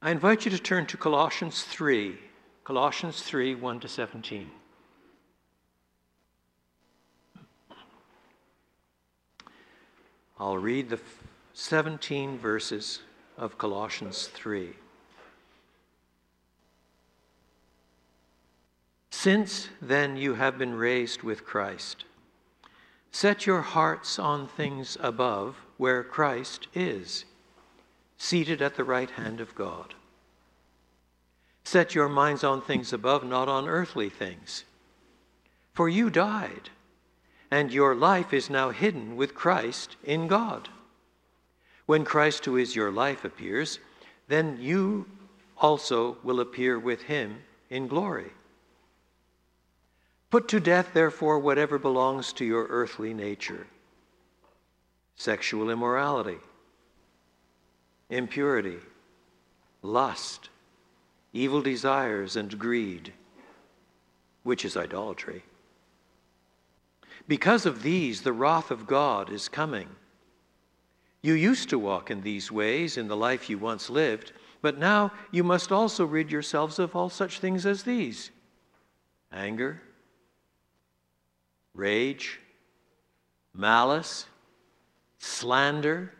I invite you to turn to Colossians 3, Colossians 3 1 to 17. I'll read the 17 verses of Colossians 3. Since then you have been raised with Christ, set your hearts on things above where Christ is, seated at the right hand of God. Set your minds on things above, not on earthly things. For you died and your life is now hidden with Christ in God. When Christ, who is your life, appears, then you also will appear with him in glory. Put to death, therefore, whatever belongs to your earthly nature sexual immorality, impurity, lust, evil desires, and greed, which is idolatry. Because of these, the wrath of God is coming. You used to walk in these ways in the life you once lived, but now you must also rid yourselves of all such things as these anger, rage, malice, slander,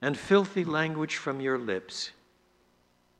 and filthy language from your lips.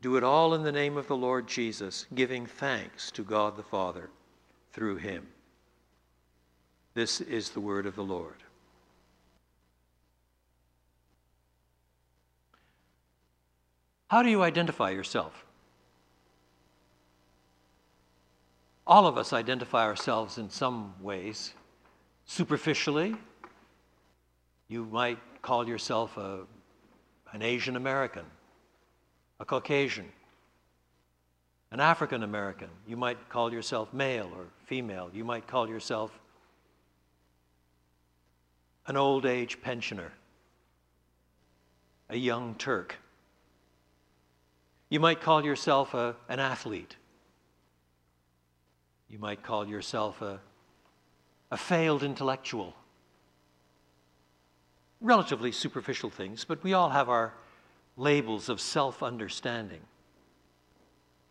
do it all in the name of the Lord Jesus, giving thanks to God the Father through him. This is the word of the Lord. How do you identify yourself? All of us identify ourselves in some ways. Superficially, you might call yourself a, an Asian American, a Caucasian, an African American. You might call yourself male or female. You might call yourself an old age pensioner, a young Turk. You might call yourself a, an athlete. You might call yourself a, a failed intellectual. Relatively superficial things, but we all have our labels of self understanding.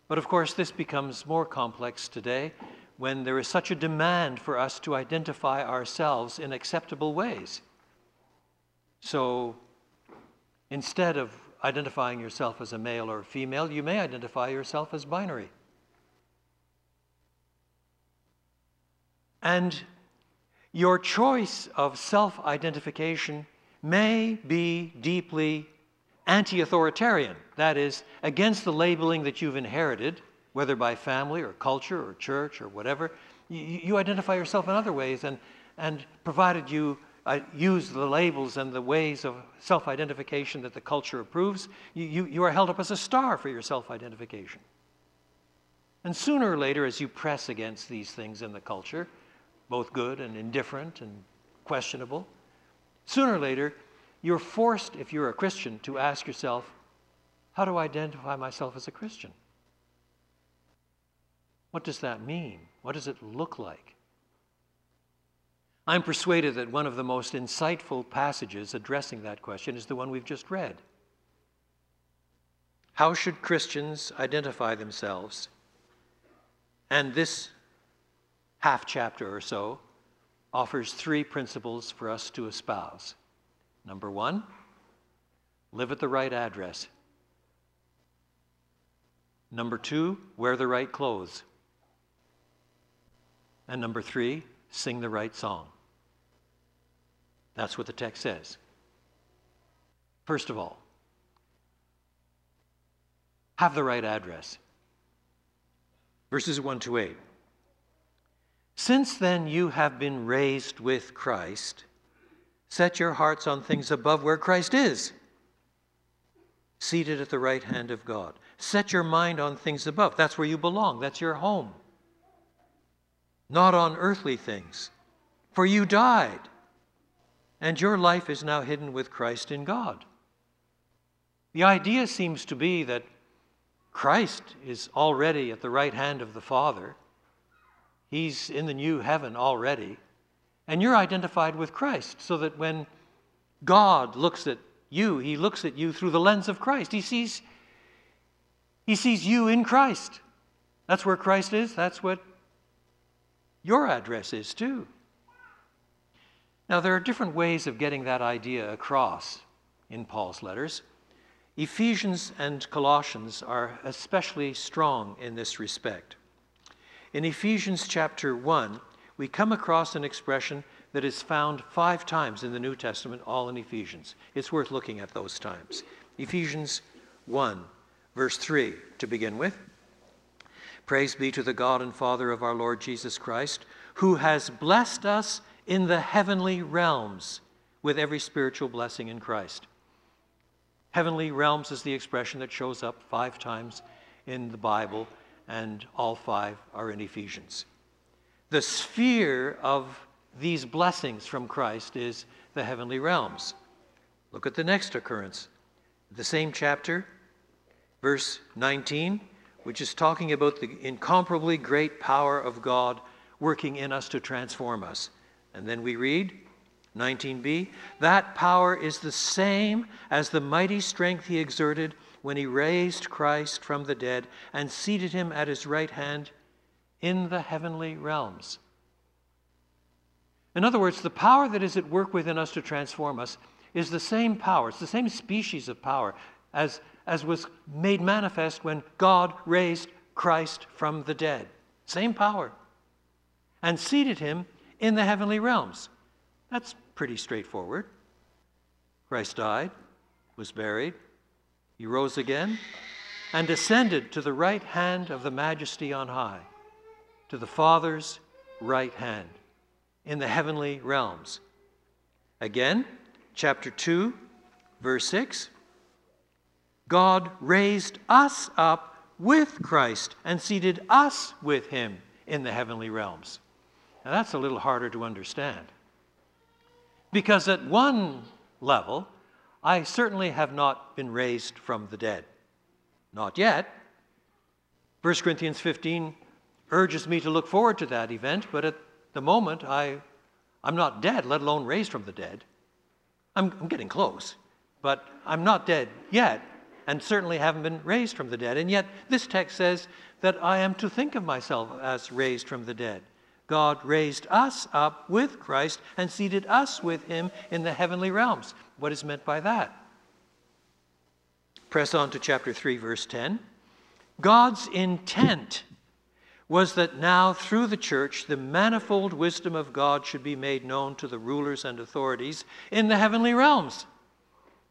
But of course, this becomes more complex today when there is such a demand for us to identify ourselves in acceptable ways. So instead of identifying yourself as a male or a female, you may identify yourself as binary. And your choice of self identification may be deeply anti authoritarian, that is, against the labeling that you've inherited, whether by family or culture or church or whatever. You, you identify yourself in other ways, and, and provided you uh, use the labels and the ways of self identification that the culture approves, you, you, you are held up as a star for your self identification. And sooner or later, as you press against these things in the culture, both good and indifferent and questionable, sooner or later, you're forced, if you're a Christian, to ask yourself, how do I identify myself as a Christian? What does that mean? What does it look like? I'm persuaded that one of the most insightful passages addressing that question is the one we've just read. How should Christians identify themselves? And this half chapter or so offers three principles for us to espouse. Number one, live at the right address. Number two, wear the right clothes. And number three, sing the right song. That's what the text says. First of all, have the right address. Verses 1 to 8. Since then you have been raised with Christ, set your hearts on things above where Christ is, seated at the right hand of God. Set your mind on things above. That's where you belong, that's your home. Not on earthly things. For you died, and your life is now hidden with Christ in God. The idea seems to be that Christ is already at the right hand of the Father. He's in the new heaven already. And you're identified with Christ, so that when God looks at you, he looks at you through the lens of Christ. He sees, he sees you in Christ. That's where Christ is. That's what your address is, too. Now, there are different ways of getting that idea across in Paul's letters. Ephesians and Colossians are especially strong in this respect. In Ephesians chapter 1, we come across an expression that is found five times in the New Testament, all in Ephesians. It's worth looking at those times. Ephesians 1, verse 3, to begin with. Praise be to the God and Father of our Lord Jesus Christ, who has blessed us in the heavenly realms with every spiritual blessing in Christ. Heavenly realms is the expression that shows up five times in the Bible, and all five are in Ephesians. The sphere of these blessings from Christ is the heavenly realms. Look at the next occurrence. The same chapter, verse 19, which is talking about the incomparably great power of God working in us to transform us. And then we read, 19b, that power is the same as the mighty strength he exerted when he raised Christ from the dead and seated him at his right hand in the heavenly realms. In other words, the power that is at work within us to transform us is the same power, it's the same species of power as, as was made manifest when God raised Christ from the dead. Same power. And seated him in the heavenly realms. That's pretty straightforward. Christ died, was buried, he rose again, and ascended to the right hand of the majesty on high, to the Father's right hand in the heavenly realms. Again, chapter 2, verse 6 God raised us up with Christ and seated us with him in the heavenly realms. Now that's a little harder to understand. Because at one level, I certainly have not been raised from the dead. Not yet. 1 Corinthians 15 urges me to look forward to that event, but at the moment, I, I'm not dead, let alone raised from the dead. I'm, I'm getting close, but I'm not dead yet, and certainly haven't been raised from the dead. And yet, this text says that I am to think of myself as raised from the dead. God raised us up with Christ and seated us with him in the heavenly realms. What is meant by that? Press on to chapter 3, verse 10. God's intent was that now, through the church, the manifold wisdom of God should be made known to the rulers and authorities in the heavenly realms.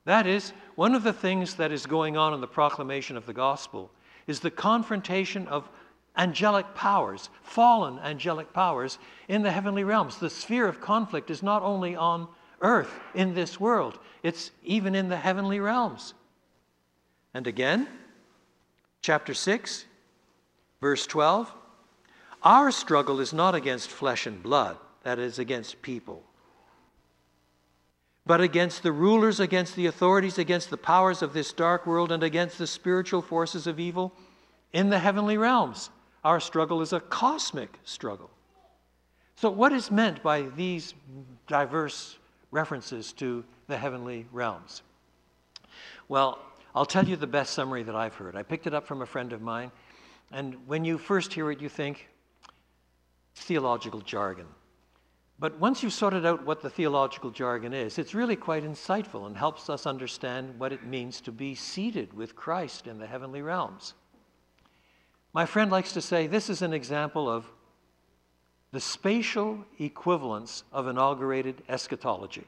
That is, one of the things that is going on in the proclamation of the gospel is the confrontation of angelic powers, fallen angelic powers in the heavenly realms. The sphere of conflict is not only on earth in this world, it's even in the heavenly realms. And again, chapter 6, verse 12 our struggle is not against flesh and blood, that is, against people, but against the rulers, against the authorities, against the powers of this dark world, and against the spiritual forces of evil in the heavenly realms. Our struggle is a cosmic struggle. So, what is meant by these diverse references to the heavenly realms? Well, I'll tell you the best summary that I've heard. I picked it up from a friend of mine, and when you first hear it, you think theological jargon. But once you've sorted out what the theological jargon is, it's really quite insightful and helps us understand what it means to be seated with Christ in the heavenly realms. My friend likes to say this is an example of the spatial equivalence of inaugurated eschatology.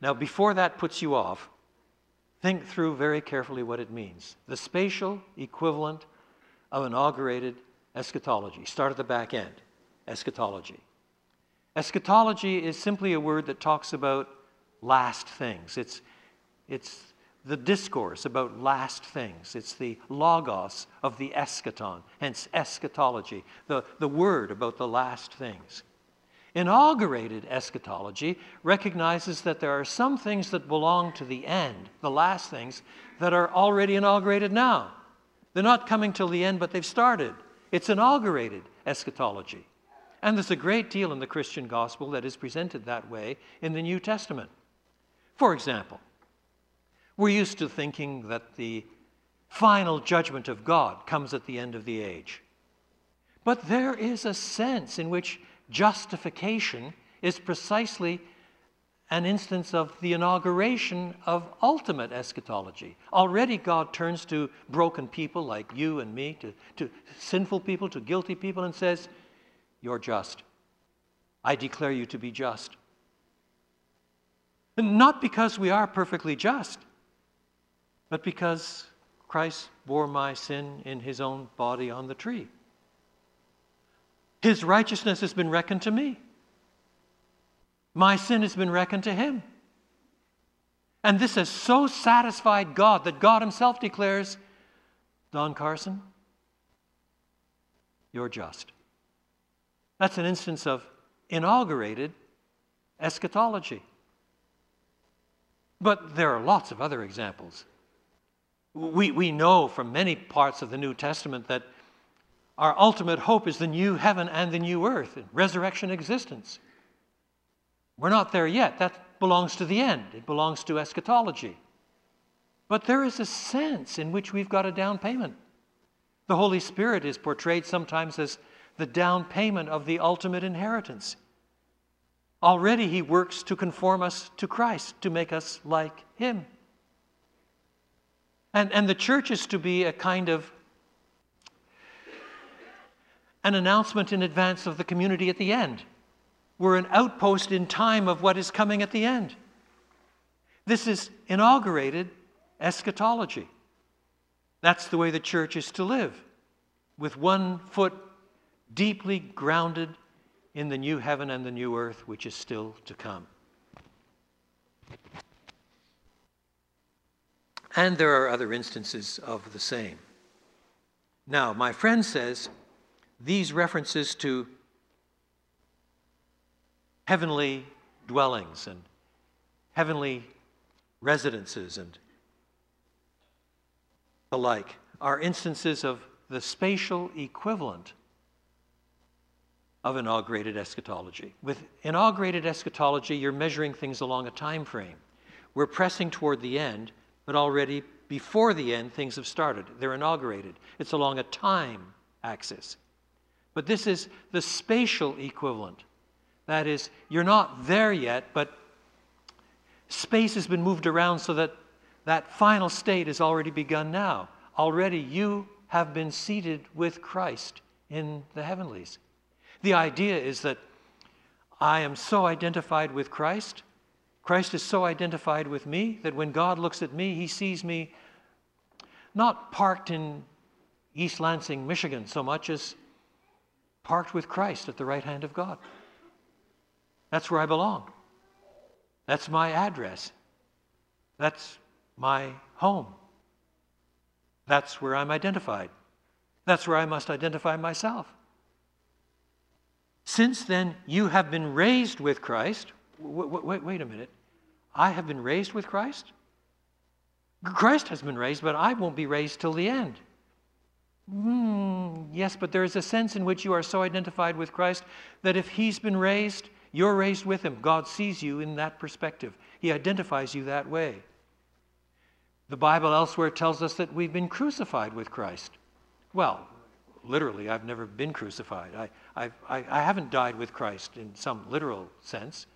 Now, before that puts you off, think through very carefully what it means. The spatial equivalent of inaugurated eschatology. Start at the back end eschatology. Eschatology is simply a word that talks about last things. It's, it's the discourse about last things. It's the logos of the eschaton, hence eschatology, the, the word about the last things. Inaugurated eschatology recognizes that there are some things that belong to the end, the last things, that are already inaugurated now. They're not coming till the end, but they've started. It's inaugurated eschatology. And there's a great deal in the Christian gospel that is presented that way in the New Testament. For example, we're used to thinking that the final judgment of God comes at the end of the age. But there is a sense in which justification is precisely an instance of the inauguration of ultimate eschatology. Already, God turns to broken people like you and me, to, to sinful people, to guilty people, and says, You're just. I declare you to be just. Not because we are perfectly just, but because Christ bore my sin in his own body on the tree. His righteousness has been reckoned to me. My sin has been reckoned to him. And this has so satisfied God that God Himself declares, Don Carson, you're just. That's an instance of inaugurated eschatology. But there are lots of other examples. We, we know from many parts of the New Testament that our ultimate hope is the new heaven and the new earth, resurrection existence. We're not there yet. That belongs to the end, it belongs to eschatology. But there is a sense in which we've got a down payment. The Holy Spirit is portrayed sometimes as the down payment of the ultimate inheritance. Already He works to conform us to Christ, to make us like Him. And, and the church is to be a kind of an announcement in advance of the community at the end. We're an outpost in time of what is coming at the end. This is inaugurated eschatology. That's the way the church is to live, with one foot deeply grounded in the new heaven and the new earth, which is still to come. And there are other instances of the same. Now, my friend says these references to heavenly dwellings and heavenly residences and the like are instances of the spatial equivalent of inaugurated eschatology. With inaugurated eschatology, you're measuring things along a time frame. We're pressing toward the end, but already before the end, things have started. They're inaugurated. It's along a time axis. But this is the spatial equivalent. That is, you're not there yet, but space has been moved around so that that final state has already begun now. Already you have been seated with Christ in the heavenlies. The idea is that I am so identified with Christ, Christ is so identified with me that when God looks at me, he sees me not parked in East Lansing, Michigan, so much as parked with Christ at the right hand of God. That's where I belong. That's my address. That's my home. That's where I'm identified. That's where I must identify myself. Since then, you have been raised with Christ. Wait, wait, wait, a minute. I have been raised with Christ? Christ has been raised, but I won't be raised till the end. Mm, yes, but there is a sense in which you are so identified with Christ that if He's been raised, you're raised with Him. God sees you in that perspective, He identifies you that way. The Bible elsewhere tells us that we've been crucified with Christ. Well, literally, I've never been crucified. I, I, I, I haven't died with Christ in some literal sense.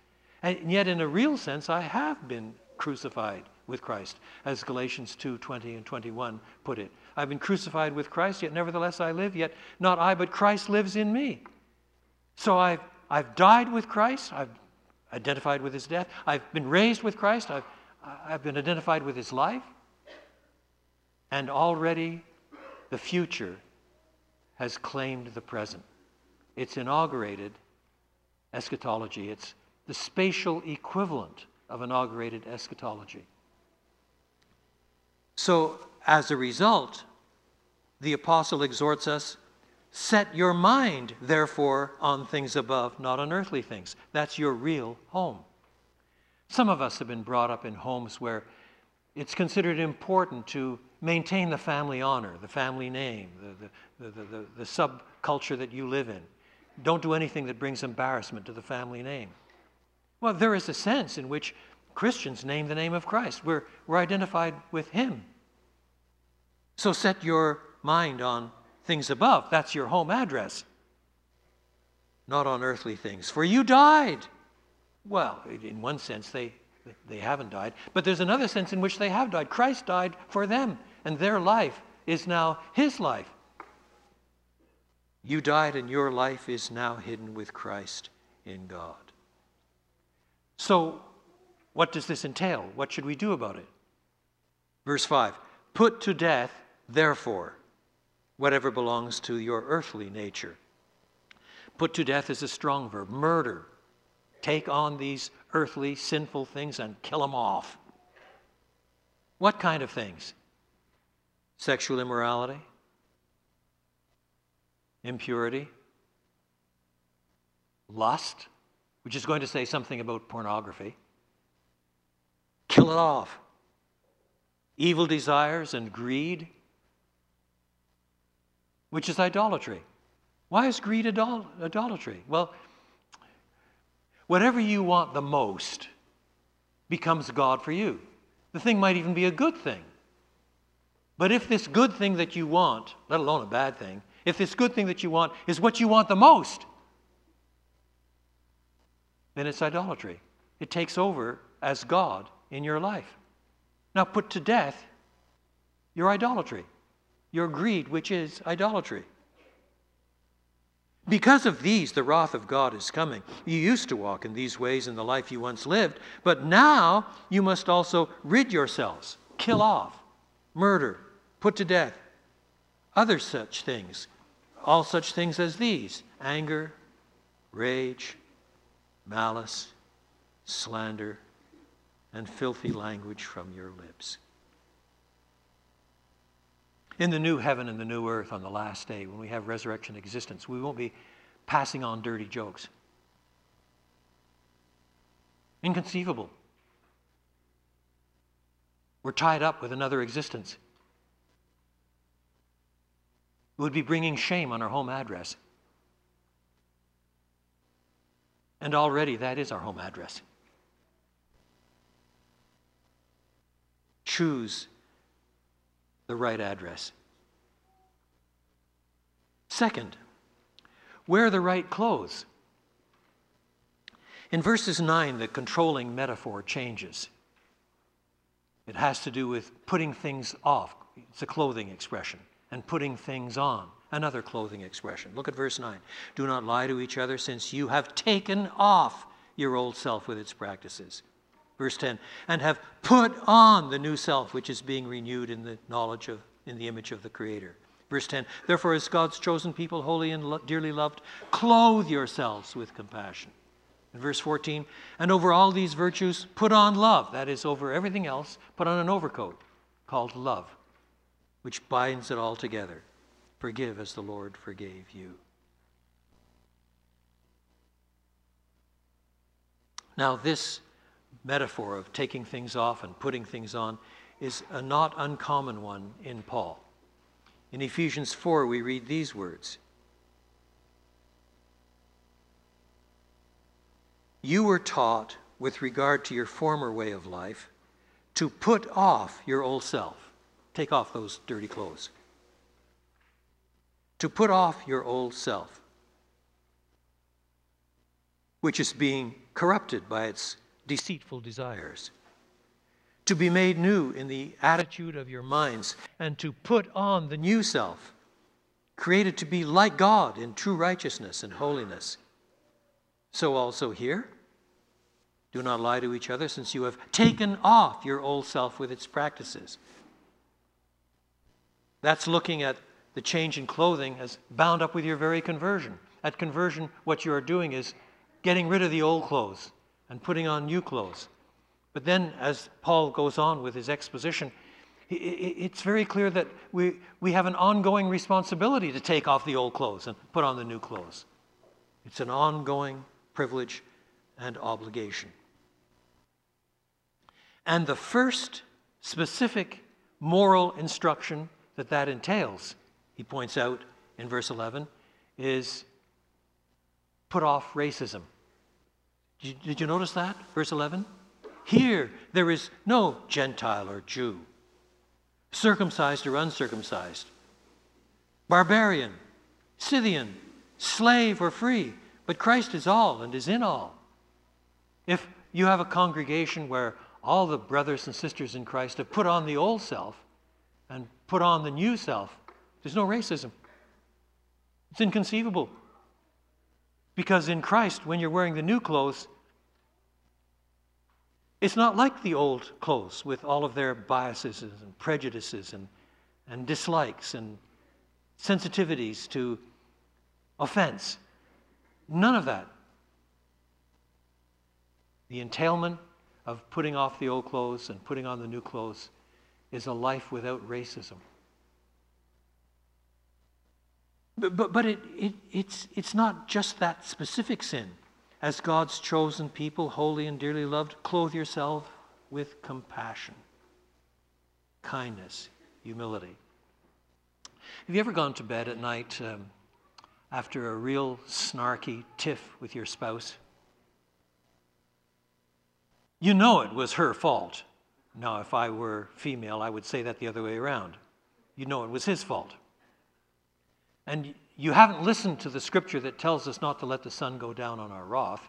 And yet, in a real sense, I have been crucified with Christ, as Galatians 2 20 and 21 put it. I've been crucified with Christ, yet nevertheless I live, yet not I, but Christ lives in me. So I've, I've died with Christ, I've identified with his death, I've been raised with Christ, I've, I've been identified with his life, and already the future has claimed the present. It's inaugurated eschatology, it's the spatial equivalent of inaugurated eschatology. So, as a result, the apostle exhorts us set your mind, therefore, on things above, not on earthly things. That's your real home. Some of us have been brought up in homes where it's considered important to maintain the family honor, the family name, the, the, the, the, subculture that you live in. Don't do anything that brings embarrassment to the family name. Well, there is a sense in which Christians name the name of Christ. We're, we're identified with Him. So set your mind on things above. That's your home address, not on earthly things. For you died. Well, in one sense, they, they haven't died, but there's another sense in which they have died. Christ died for them, and their life is now His life. You died, and your life is now hidden with Christ in God. So, what does this entail? What should we do about it? Verse 5 Put to death, therefore, whatever belongs to your earthly nature. Put to death is a strong verb. Murder. Take on these earthly, sinful things and kill them off. What kind of things? Sexual immorality, impurity, lust, which is going to say something about pornography. Kill it off. Evil desires and greed, which is idolatry. Why is greed idol- idolatry? Well, whatever you want the most becomes God for you. The thing might even be a good thing. But if this good thing that you want, let alone a bad thing, if this good thing that you want is what you want the most, then it's idolatry. It takes over as God in your life. Now put to death your idolatry, your greed, which is idolatry. Because of these, the wrath of God is coming. You used to walk in these ways in the life you once lived, but now you must also rid yourselves, kill off, murder, put to death, other such things, all such things as these anger, rage, malice, slander, and filthy language from your lips. In the new heaven and the new earth on the last day, when we have resurrection existence, we won't be passing on dirty jokes. Inconceivable. We're tied up with another existence. It would be bringing shame on our home address. And already that is our home address. Choose the right address. Second, wear the right clothes. In verses 9, the controlling metaphor changes. It has to do with putting things off. It's a clothing expression. And putting things on. Another clothing expression. Look at verse 9. Do not lie to each other, since you have taken off your old self with its practices. Verse 10. And have put on the new self, which is being renewed in the knowledge of, in the image of the Creator. Verse 10. Therefore, as God's chosen people, holy and lo- dearly loved, clothe yourselves with compassion. In verse 14, and over all these virtues, put on love. That is, over everything else, put on an overcoat called love, which binds it all together. Forgive as the Lord forgave you. Now, this metaphor of taking things off and putting things on is a not uncommon one in Paul. In Ephesians 4, we read these words You were taught, with regard to your former way of life, to put off your old self. Take off those dirty clothes. To put off your old self, which is being corrupted by its deceitful desires. To be made new in the attitude of your minds, and to put on the new self, created to be like God in true righteousness and holiness. So also here do not lie to each other, since you have taken off your old self with its practices. That's looking at the change in clothing as bound up with your very conversion. At conversion, what you are doing is getting rid of the old clothes and putting on new clothes. But then, as Paul goes on with his exposition, it's very clear that we, we have an ongoing responsibility to take off the old clothes and put on the new clothes. It's an ongoing privilege and obligation. And the first specific moral instruction that that entails, he points out in verse 11, is put off racism. Did you, notice that? Verse 11? Here, there is no Gentile or Jew, circumcised or uncircumcised, barbarian, Scythian, slave or free, but Christ is all and is in all. If you have a congregation where all the brothers and sisters in Christ have put on the old self and put on the new self, there's no racism. It's inconceivable. Because in Christ, when you're wearing the new clothes, it's not like the old clothes with all of their biases and prejudices and, and dislikes and sensitivities to offense. None of that. The entailment of putting off the old clothes and putting on the new clothes is a life without racism. But, but, but it, it, it's, it's not just that specific sin. As God's chosen people, holy and dearly loved, clothe yourself with compassion, kindness, humility. Have you ever gone to bed at night um, after a real snarky tiff with your spouse? You know it was her fault. Now, if I were female, I would say that the other way around. You know it was his fault. And you haven't listened to the scripture that tells us not to let the sun go down on our wrath,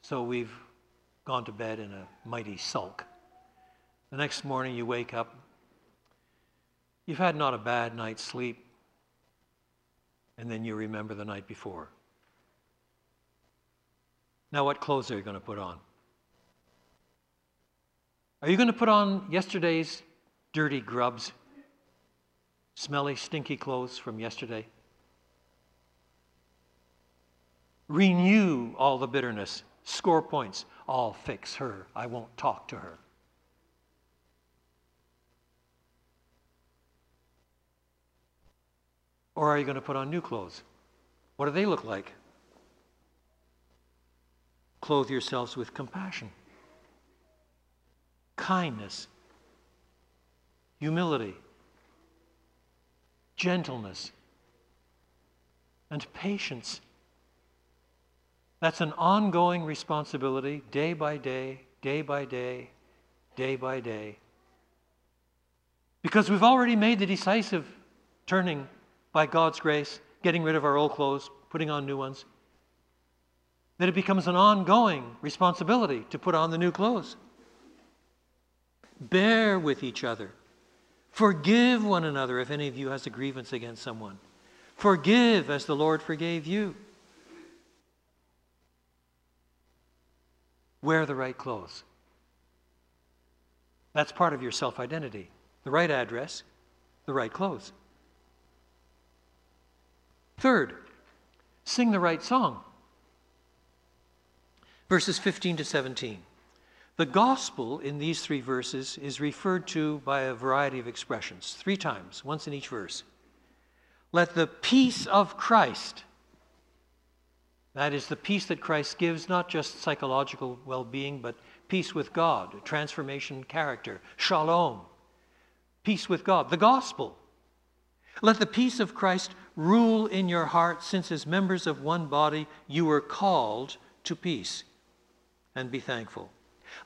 so we've gone to bed in a mighty sulk. The next morning you wake up, you've had not a bad night's sleep, and then you remember the night before. Now, what clothes are you going to put on? Are you going to put on yesterday's dirty grubs, smelly, stinky clothes from yesterday? Renew all the bitterness, score points. I'll fix her. I won't talk to her. Or are you going to put on new clothes? What do they look like? Clothe yourselves with compassion kindness, humility, gentleness, and patience. That's an ongoing responsibility, day by day, day by day, day by day. Because we've already made the decisive turning by God's grace, getting rid of our old clothes, putting on new ones, that it becomes an ongoing responsibility to put on the new clothes. Bear with each other. Forgive one another if any of you has a grievance against someone. Forgive as the Lord forgave you. Wear the right clothes. That's part of your self identity. The right address, the right clothes. Third, sing the right song. Verses 15 to 17. The gospel in these three verses is referred to by a variety of expressions, three times, once in each verse. Let the peace of Christ, that is the peace that Christ gives, not just psychological well being, but peace with God, transformation character, shalom, peace with God, the gospel. Let the peace of Christ rule in your heart, since as members of one body you were called to peace. And be thankful.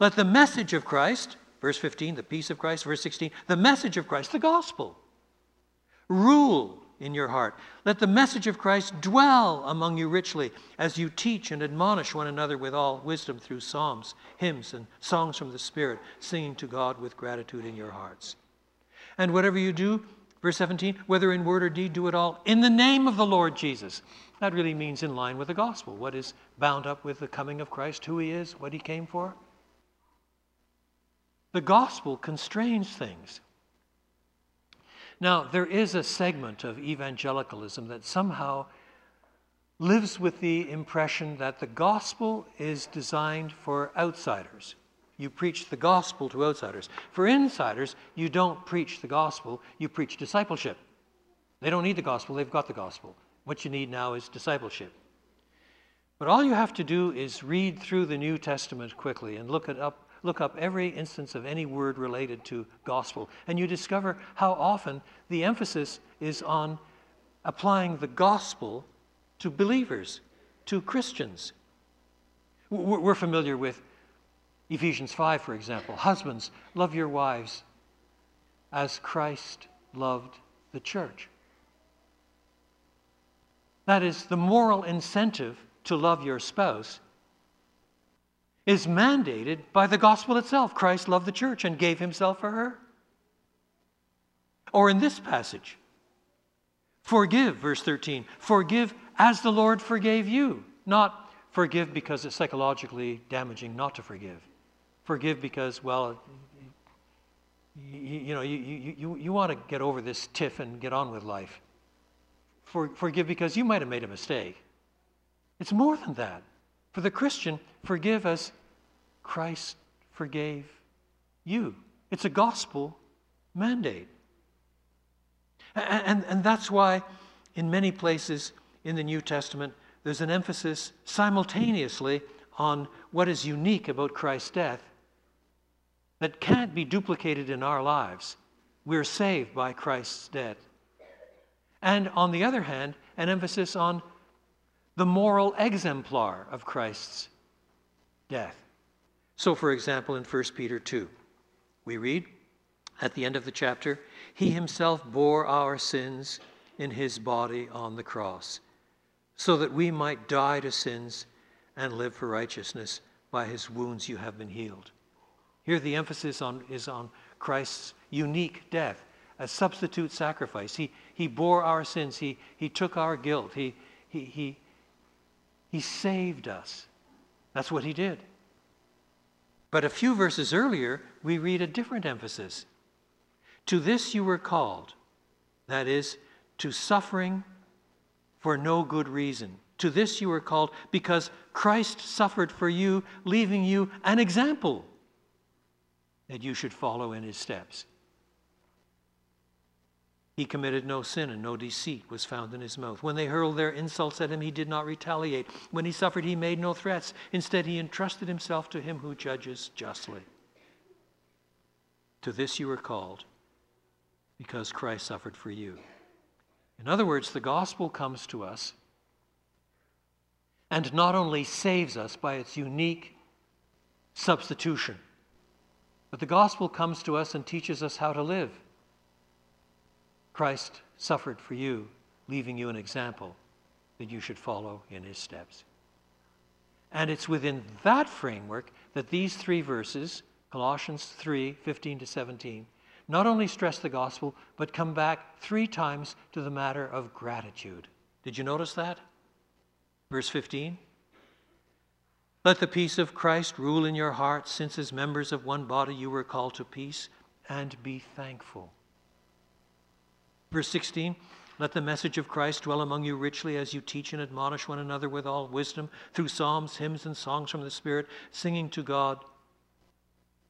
Let the message of Christ, verse 15, the peace of Christ, verse 16, the message of Christ, the gospel, rule in your heart. Let the message of Christ dwell among you richly as you teach and admonish one another with all wisdom through psalms, hymns, and songs from the Spirit, singing to God with gratitude in your hearts. And whatever you do, verse 17, whether in word or deed, do it all in the name of the Lord Jesus. That really means in line with the gospel. What is bound up with the coming of Christ, who he is, what he came for? The gospel constrains things. Now, there is a segment of evangelicalism that somehow lives with the impression that the gospel is designed for outsiders. You preach the gospel to outsiders. For insiders, you don't preach the gospel, you preach discipleship. They don't need the gospel, they've got the gospel. What you need now is discipleship. But all you have to do is read through the New Testament quickly and look it up look up every instance of any word related to gospel, and you discover how often the emphasis is on applying the gospel to believers, to Christians. We're familiar with Ephesians 5, for example. Husbands, love your wives as Christ loved the church. That is, the moral incentive to love your spouse is mandated by the gospel itself. Christ loved the church and gave himself for her. Or in this passage, forgive, verse 13, forgive as the Lord forgave you. Not forgive because it's psychologically damaging not to forgive. Forgive because, well, you, you know, you, you, you want to get over this tiff and get on with life. For, forgive because you might have made a mistake. It's more than that. For the Christian, forgive as Christ forgave you. It's a gospel mandate. And, and, and, that's why, in many places in the New Testament, there's an emphasis simultaneously on what is unique about Christ's death that can't be duplicated in our lives. We're saved by Christ's death. And on the other hand, an emphasis on the moral exemplar of Christ's death. So, for example, in 1 Peter 2, we read at the end of the chapter, He Himself bore our sins in His body on the cross, so that we might die to sins and live for righteousness. By His wounds you have been healed. Here, the emphasis on, is on Christ's unique death, a substitute sacrifice. He, he bore our sins, He, he took our guilt, he, he, he, he saved us. That's what he did. But a few verses earlier, we read a different emphasis. To this you were called, that is, to suffering for no good reason. To this you were called because Christ suffered for you, leaving you an example that you should follow in his steps. He committed no sin, and no deceit was found in his mouth. When they hurled their insults at him, he did not retaliate. When he suffered, he made no threats. Instead, he entrusted himself to him who judges justly. To this you were called, because Christ suffered for you. In other words, the gospel comes to us and not only saves us by its unique substitution, but the gospel comes to us and teaches us how to live. Christ suffered for you, leaving you an example that you should follow in his steps. And it's within that framework that these three verses, Colossians 3 15 to 17, not only stress the gospel, but come back three times to the matter of gratitude. Did you notice that? Verse 15 Let the peace of Christ rule in your hearts, since as members of one body you were called to peace, and be thankful. Verse 16 Let the message of Christ dwell among you richly as you teach and admonish one another with all wisdom through psalms, hymns, and songs from the Spirit, singing to God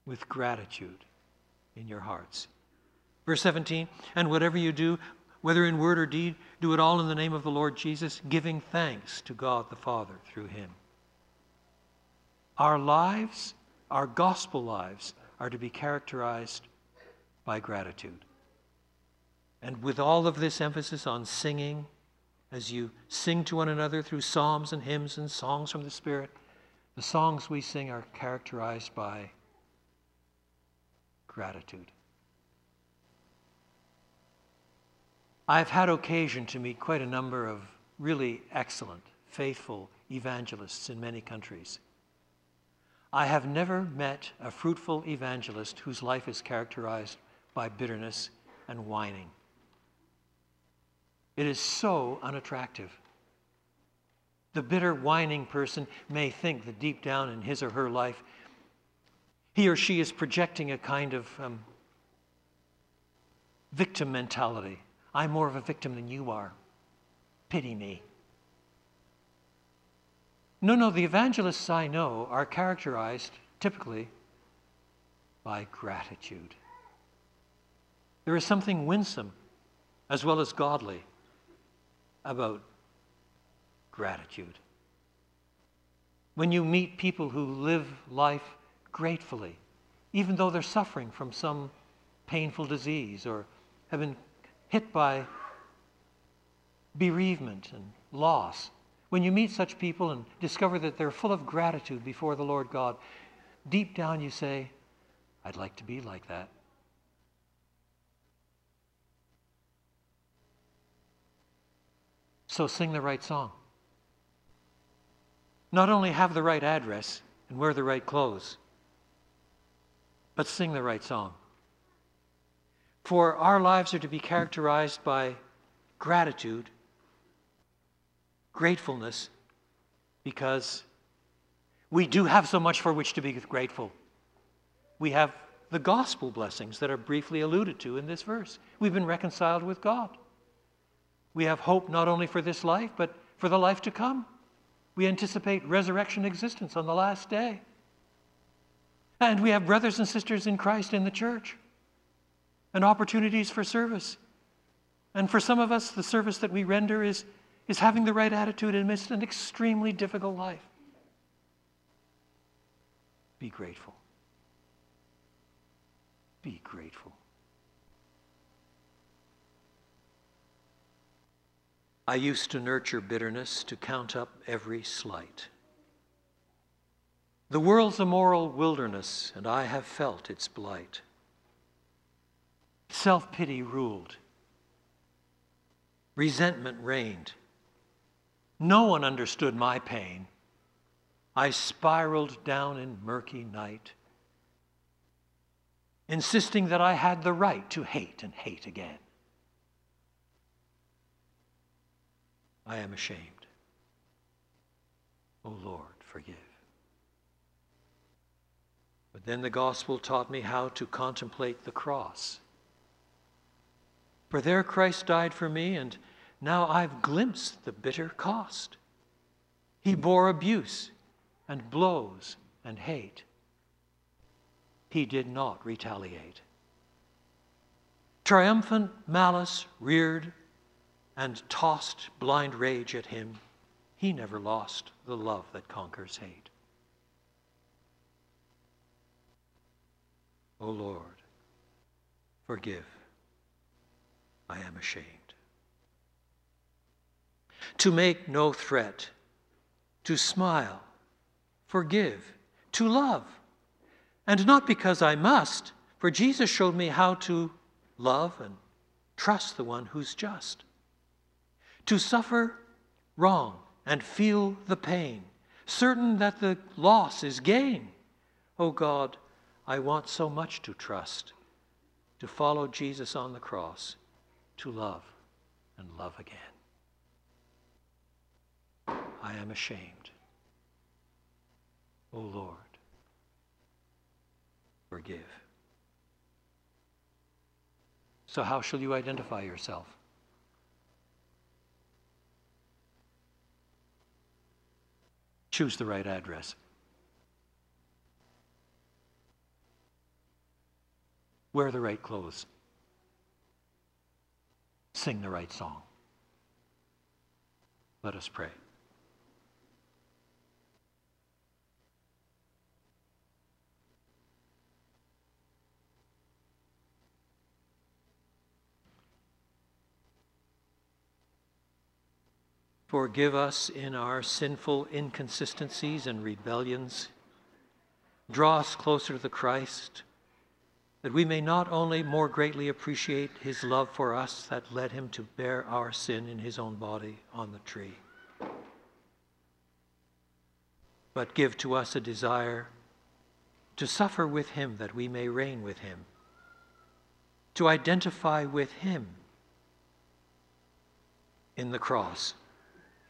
with gratitude in your hearts. Verse 17 And whatever you do, whether in word or deed, do it all in the name of the Lord Jesus, giving thanks to God the Father through him. Our lives, our gospel lives, are to be characterized by gratitude. And with all of this emphasis on singing, as you sing to one another through psalms and hymns and songs from the Spirit, the songs we sing are characterized by gratitude. I've had occasion to meet quite a number of really excellent, faithful evangelists in many countries. I have never met a fruitful evangelist whose life is characterized by bitterness and whining. It is so unattractive. The bitter, whining person may think that deep down in his or her life, he or she is projecting a kind of um, victim mentality. I'm more of a victim than you are. Pity me. No, no, the evangelists I know are characterized typically by gratitude. There is something winsome as well as godly about gratitude. When you meet people who live life gratefully, even though they're suffering from some painful disease or have been hit by bereavement and loss, when you meet such people and discover that they're full of gratitude before the Lord God, deep down you say, I'd like to be like that. So sing the right song. Not only have the right address and wear the right clothes, but sing the right song. For our lives are to be characterized by gratitude gratefulness because we do have so much for which to be grateful. We have the gospel blessings that are briefly alluded to in this verse. We've been reconciled with God. We have hope not only for this life, but for the life to come. We anticipate resurrection existence on the last day. And we have brothers and sisters in Christ in the church and opportunities for service. And for some of us, the service that we render is is having the right attitude amidst an extremely difficult life. Be grateful. Be grateful. I used to nurture bitterness, to count up every slight. The world's a moral wilderness, and I have felt its blight. Self pity ruled, resentment reigned. No one understood my pain. I spiraled down in murky night, insisting that I had the right to hate and hate again. I am ashamed. O oh Lord, forgive. But then the gospel taught me how to contemplate the cross. For there Christ died for me, and now I've glimpsed the bitter cost. He bore abuse and blows and hate. He did not retaliate. Triumphant malice reared and tossed blind rage at him. He never lost the love that conquers hate. O Lord, forgive. I am ashamed to make no threat, to smile, forgive, to love. And not because I must, for Jesus showed me how to love and trust the one who's just. To suffer wrong and feel the pain, certain that the loss is gain. Oh God, I want so much to trust, to follow Jesus on the cross, to love and love again. I am ashamed. O Lord, forgive. So, how shall you identify yourself? Choose the right address. Wear the right clothes. Sing the right song. Let us pray. Forgive us in our sinful inconsistencies and rebellions. Draw us closer to the Christ, that we may not only more greatly appreciate his love for us that led him to bear our sin in his own body on the tree, but give to us a desire to suffer with him that we may reign with him, to identify with him in the cross,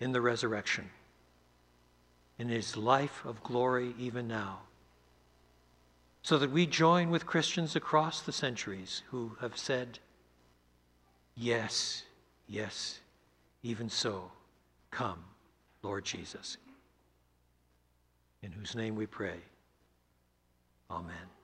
in the resurrection, in his life of glory even now, so that we join with Christians across the centuries who have said, Yes, yes, even so, come, Lord Jesus, in whose name we pray. Amen.